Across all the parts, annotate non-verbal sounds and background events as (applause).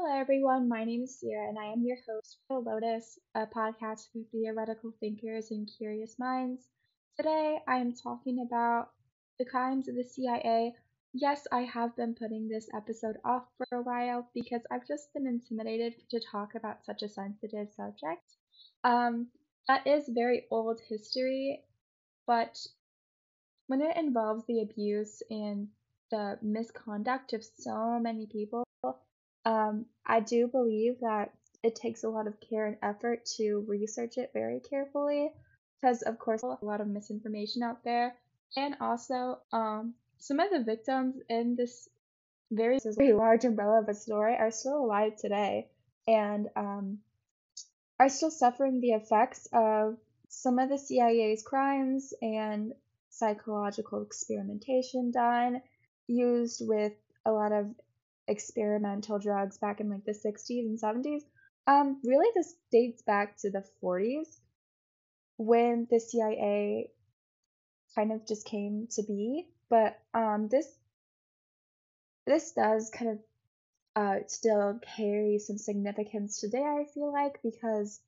Hello, everyone. My name is Cira, and I am your host for Lotus, a podcast for theoretical thinkers and curious minds. Today, I am talking about the crimes of the CIA. Yes, I have been putting this episode off for a while because I've just been intimidated to talk about such a sensitive subject. Um, that is very old history, but when it involves the abuse and the misconduct of so many people, um, I do believe that it takes a lot of care and effort to research it very carefully because, of course, a lot of misinformation out there. And also, um, some of the victims in this very, very large umbrella of a story are still alive today and um, are still suffering the effects of some of the CIA's crimes and psychological experimentation done, used with a lot of experimental drugs back in like the 60s and 70s. Um, really, this dates back to the 40s when the CIA kind of just came to be. But um, this this does kind of uh, still carry some significance today. I feel like because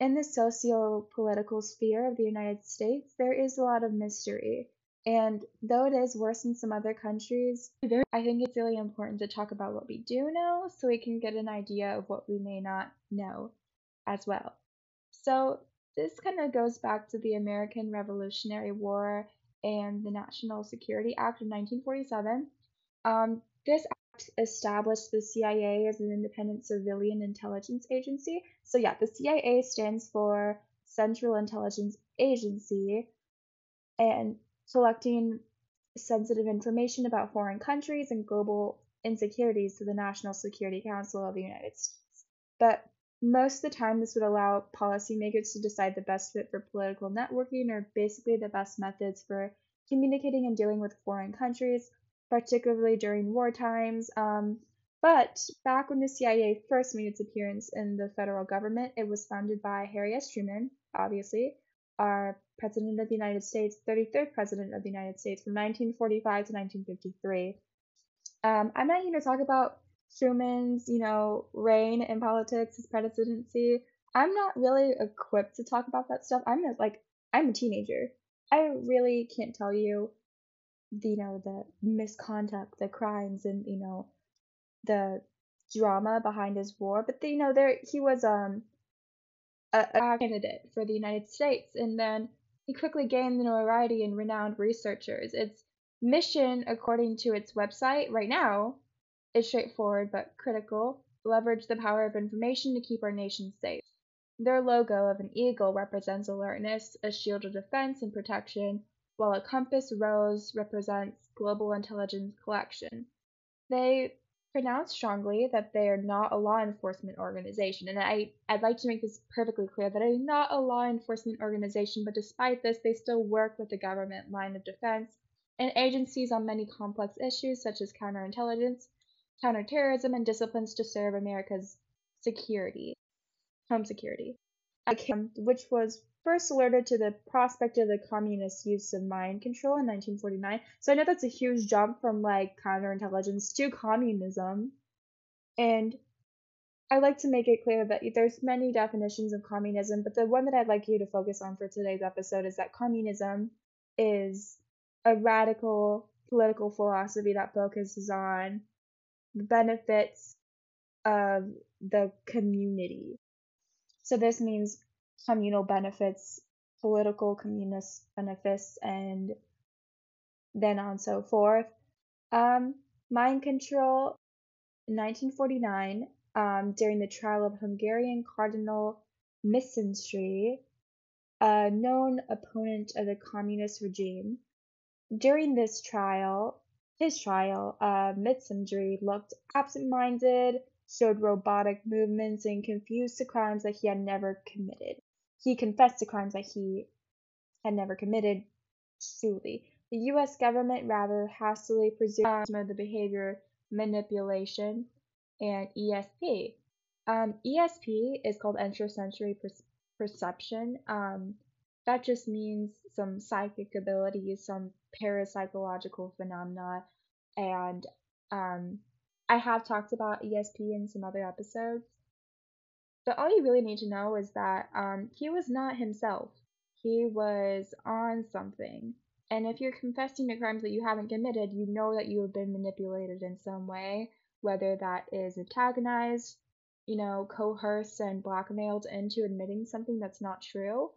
in the socio-political sphere of the United States, there is a lot of mystery. And though it is worse in some other countries, I think it's really important to talk about what we do know so we can get an idea of what we may not know as well. So, this kind of goes back to the American Revolutionary War and the National Security Act of 1947. Um, this act established the CIA as an independent civilian intelligence agency. So, yeah, the CIA stands for Central Intelligence Agency, and collecting sensitive information about foreign countries and global insecurities to the National Security Council of the United States. But most of the time, this would allow policymakers to decide the best fit for political networking or basically the best methods for communicating and dealing with foreign countries, particularly during war times. Um, but back when the CIA first made its appearance in the federal government, it was founded by Harry S. Truman, obviously, our President of the United States, 33rd President of the United States from 1945 to 1953. Um, I'm not here to talk about Truman's, you know, reign in politics, his presidency. I'm not really equipped to talk about that stuff. I'm like, I'm a teenager. I really can't tell you, the, you know, the misconduct, the crimes, and you know, the drama behind his war. But you know, there he was um a, a candidate for the United States, and then he quickly gained the notoriety and renowned researchers. Its mission, according to its website right now, is straightforward but critical leverage the power of information to keep our nation safe. Their logo of an eagle represents alertness, a shield of defense and protection, while a compass rose represents global intelligence collection. They pronounce strongly that they are not a law enforcement organization. And I, I'd like to make this perfectly clear that they're not a law enforcement organization, but despite this, they still work with the government line of defense and agencies on many complex issues such as counterintelligence, counterterrorism, and disciplines to serve America's security, home security. Which was first alerted to the prospect of the communist use of mind control in 1949. So I know that's a huge jump from like counterintelligence to communism. And I like to make it clear that there's many definitions of communism, but the one that I'd like you to focus on for today's episode is that communism is a radical political philosophy that focuses on the benefits of the community. So this means communal benefits, political communist benefits, and then on so forth. Um, mind control, 1949, um, during the trial of Hungarian Cardinal Mindszenty, a known opponent of the communist regime. During this trial, his trial, uh, Mindszenty looked absent-minded, showed robotic movements, and confused to crimes that he had never committed. He confessed to crimes that he had never committed truly. The US government rather hastily presumed some of the behavior manipulation and ESP. Um, ESP is called extrasensory per- perception. Um, that just means some psychic abilities, some parapsychological phenomena, and um, I have talked about ESP in some other episodes. But all you really need to know is that um, he was not himself. He was on something. And if you're confessing to crimes that you haven't committed, you know that you have been manipulated in some way, whether that is antagonized, you know, coerced and blackmailed into admitting something that's not true,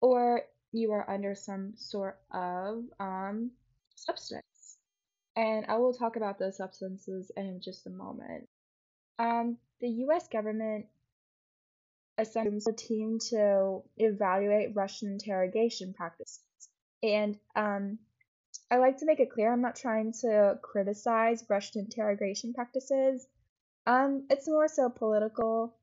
or you are under some sort of um, substance. And I will talk about those substances in just a moment. Um, the US government assembles a team to evaluate Russian interrogation practices. And um, I like to make it clear I'm not trying to criticize Russian interrogation practices. Um, it's more so political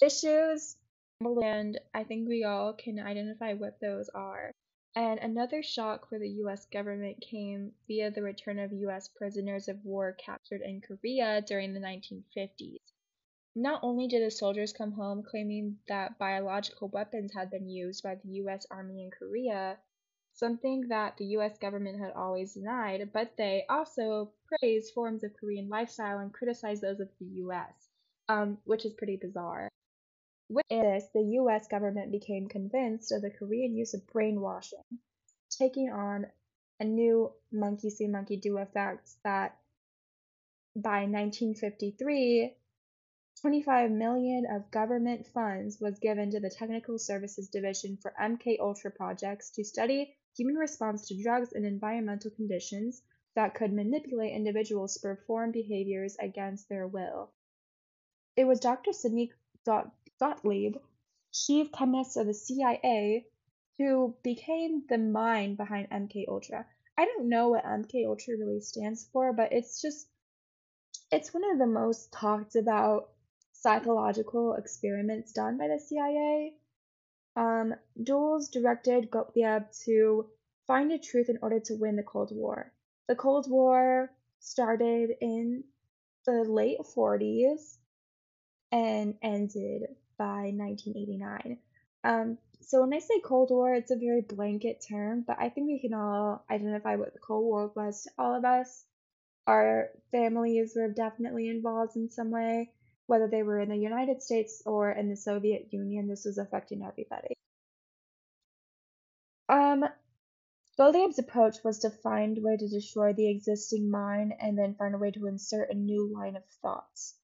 issues, and I think we all can identify what those are. And another shock for the US government came via the return of US prisoners of war captured in Korea during the 1950s. Not only did the soldiers come home claiming that biological weapons had been used by the US Army in Korea, something that the US government had always denied, but they also praised forms of Korean lifestyle and criticized those of the US, um, which is pretty bizarre. With this, the US government became convinced of the Korean use of brainwashing, taking on a new monkey see, monkey do effect that by 1953, 25 million of government funds was given to the Technical Services Division for MK Ultra projects to study human response to drugs and environmental conditions that could manipulate individuals to perform behaviors against their will. It was Dr. Sidney Gottlieb, chief chemist of the CIA, who became the mind behind MK Ultra. I don't know what MK Ultra really stands for, but it's just it's one of the most talked about psychological experiments done by the CIA. Um, Dulles directed Gottlieb to find the truth in order to win the Cold War. The Cold War started in the late 40s and ended by 1989. Um, so when I say Cold War, it's a very blanket term, but I think we can all identify what the Cold War was to all of us. Our families were definitely involved in some way whether they were in the United States or in the Soviet Union, this was affecting everybody. Um, approach was to find a way to destroy the existing mind and then find a way to insert a new line of thoughts.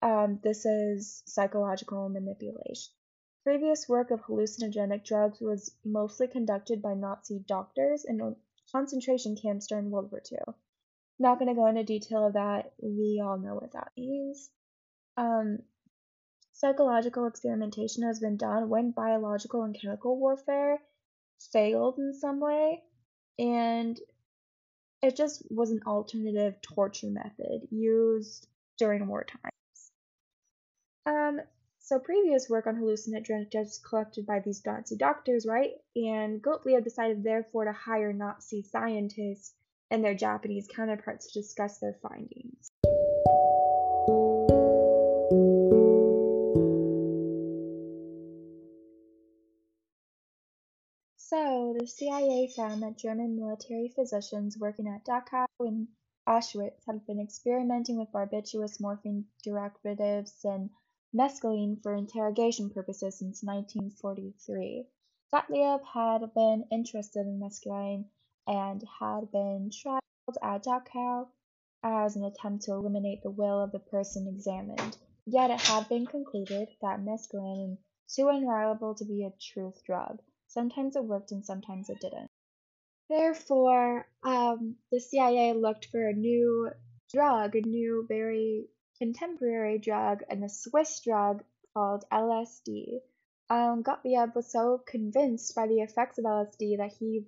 Um, this is psychological manipulation. Previous work of hallucinogenic drugs was mostly conducted by Nazi doctors in concentration camps during World War II. Not going to go into detail of that. We all know what that means. Um, psychological experimentation has been done when biological and chemical warfare failed in some way, and it just was an alternative torture method used during war times. Um, so previous work on hallucinogenic drugs collected by these Nazi doctors, right? And Gottlieb decided therefore to hire Nazi scientists and their Japanese counterparts to discuss their findings. So, the CIA found that German military physicians working at Dachau and Auschwitz had been experimenting with barbiturate morphine derivatives and mescaline for interrogation purposes since 1943. Gottlieb had been interested in mescaline and had been tried at Dachau as an attempt to eliminate the will of the person examined. Yet it had been concluded that mescaline was too unreliable to be a truth drug. Sometimes it worked and sometimes it didn't. Therefore, um, the CIA looked for a new drug, a new, very contemporary drug, and a Swiss drug called LSD. Um, Gottlieb was so convinced by the effects of LSD that he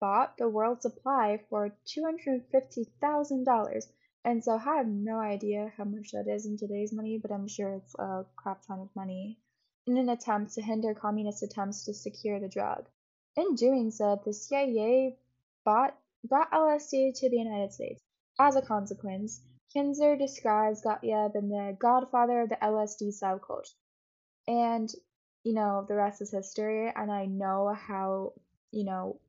bought the world supply for $250,000. And so I have no idea how much that is in today's money, but I'm sure it's a crap ton of money in an attempt to hinder communist attempts to secure the drug. In doing so, the CIA bought, brought LSD to the United States. As a consequence, Kinzer describes Gottlieb as the godfather of the LSD subculture. And, you know, the rest is history, and I know how, you know,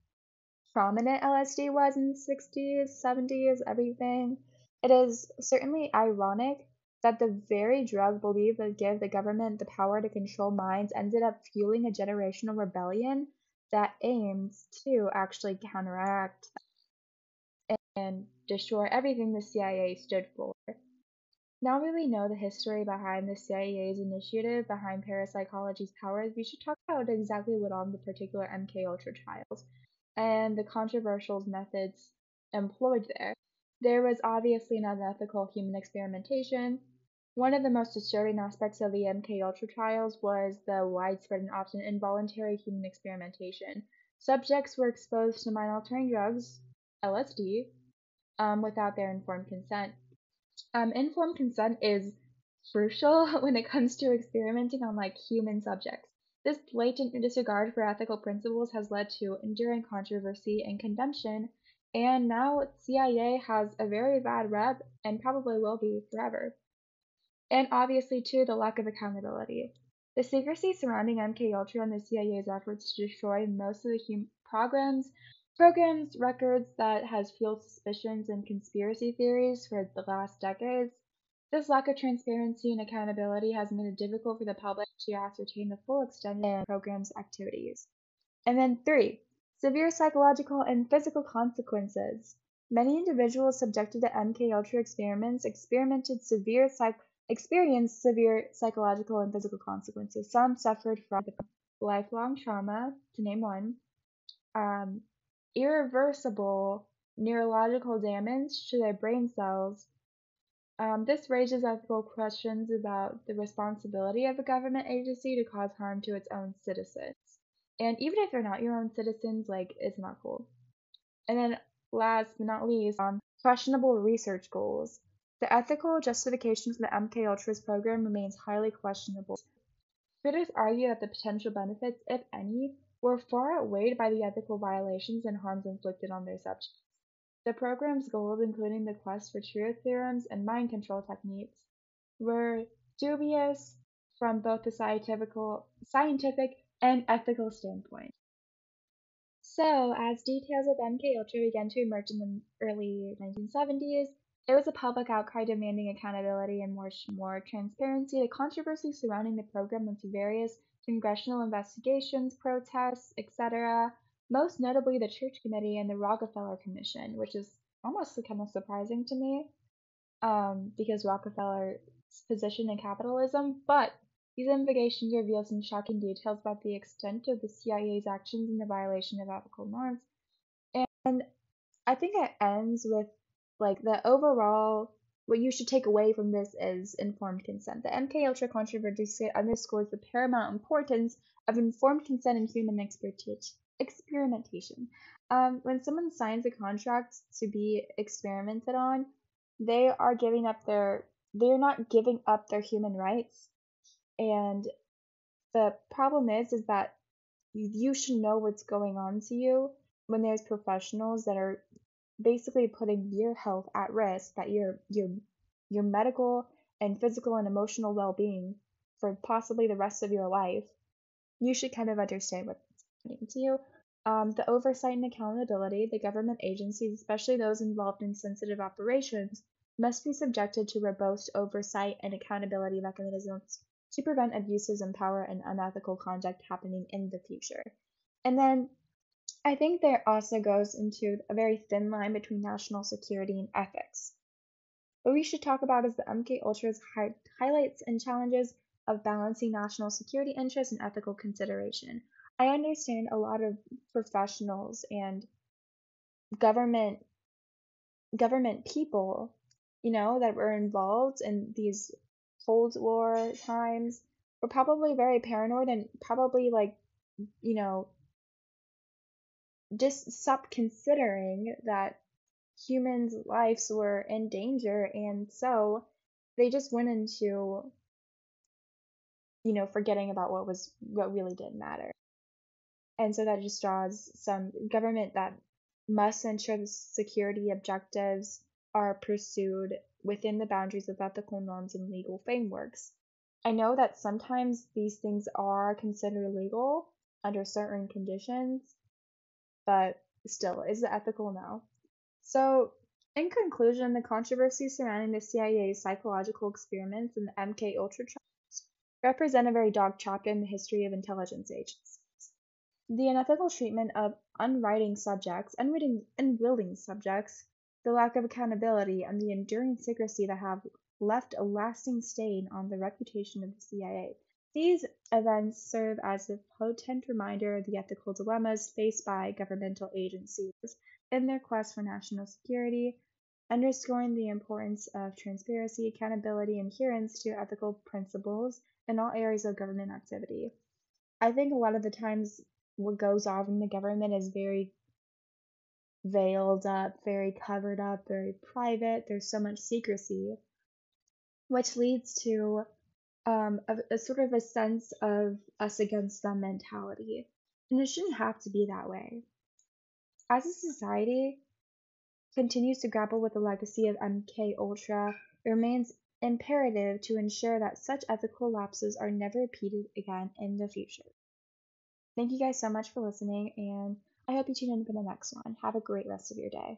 prominent LSD was in the 60s, 70s, everything. It is certainly ironic that the very drug believed would give the government the power to control minds ended up fueling a generational rebellion that aims to actually counteract and destroy everything the CIA stood for. Now that we know the history behind the CIA's initiative behind parapsychology's powers, we should talk about exactly what on the particular MK Ultra trials and the controversial methods employed there. There was obviously an unethical human experimentation. One of the most disturbing aspects of the MK Ultra trials was the widespread and often involuntary human experimentation. Subjects were exposed to mind-altering drugs, LSD, um, without their informed consent. Um, informed consent is crucial (laughs) when it comes to experimenting on like human subjects. This blatant disregard for ethical principles has led to enduring controversy and contention, and now CIA has a very bad rep and probably will be forever. And obviously, too, the lack of accountability. The secrecy surrounding MK Ultra and the CIA's efforts to destroy most of the hum- programs programs records that has fueled suspicions and conspiracy theories for the last decades. This lack of transparency and accountability has made it difficult for the public to ascertain the full extent of the program's activities. And then three, severe psychological and physical consequences. Many individuals subjected to MK Ultra experiments experimented severe psych- experienced severe psychological and physical consequences. Some suffered from lifelong trauma, to name one, um, irreversible neurological damage to their brain cells. Um, this raises ethical questions about the responsibility of a government agency to cause harm to its own citizens. And even if they're not your own citizens, like, it's not cool. And then, last but not least, um, questionable research goals. The ethical justification for the MK Ultras program remains highly questionable. Critics argue that the potential benefits, if any, were far outweighed by the ethical violations and harms inflicted on their subjects. The program's goals, including the quest for truth serums and mind control techniques, were dubious from both the scientific and ethical standpoint. So, as details of MK Ultra began to emerge in the early 1970s, it was a public outcry demanding accountability and more, more transparency. The controversy surrounding the program led to various congressional investigations, protests, etc. Most notably, the Church Committee and the Rockefeller Commission, which is almost kind of surprising to me um, because Rockefeller's position in capitalism. But these investigations reveal some shocking details about the extent of the CIA's actions in the violation of ethical norms. And I think it ends with like the overall what you should take away from this is informed consent. The MK Ultra controversy underscores the paramount importance of informed consent in human expertise experimentation. Um, when someone signs a contract to be experimented on, they are giving up their they're not giving up their human rights. And the problem is is that you should know what's going on to you when there's professionals that are basically putting your health at risk, that your your your medical and physical and emotional well-being for possibly the rest of your life, you should kind of understand what's happening to you. Um, the oversight and accountability, the government agencies, especially those involved in sensitive operations, must be subjected to robust oversight and accountability mechanisms to prevent abuses in power and unethical conduct happening in the future. And then I think there also goes into a very thin line between national security and ethics. What we should talk about is the MK Ultra's hi- highlights and challenges of balancing national security interests and ethical consideration. I understand a lot of professionals and government government people, you know, that were involved in these Cold War times were probably very paranoid and probably like, you know, just stopped considering that humans' lives were in danger, and so they just went into, you know, forgetting about what was what really did matter. And so that just draws some government that must ensure the security objectives are pursued within the boundaries of ethical norms and legal frameworks. I know that sometimes these things are considered legal under certain conditions, but still, is it ethical now? So, In conclusion, the controversy surrounding the CIA's psychological experiments and the MK Ultra trials represent a very dark chapter in the history of intelligence agencies. The unethical treatment of unwitting subjects, unwitting, unwilling subjects, the lack of accountability, and the enduring secrecy that have left a lasting stain on the reputation of the CIA. These events serve as a potent reminder of the ethical dilemmas faced by governmental agencies in their quest for national security underscoring the importance of transparency, accountability, and adherence to ethical principles in all areas of government activity. I think a lot of the times what goes on in the government is very veiled up, very covered up, very private. There's so much secrecy, which leads to um, a, a sort of a sense of us against them mentality. And it shouldn't have to be that way. As a society, continues to grapple with the legacy of MK Ultra, it remains imperative to ensure that such ethical lapses are never repeated again in the future. Thank you guys so much for listening, and I hope you tune in for the next one. Have a great rest of your day.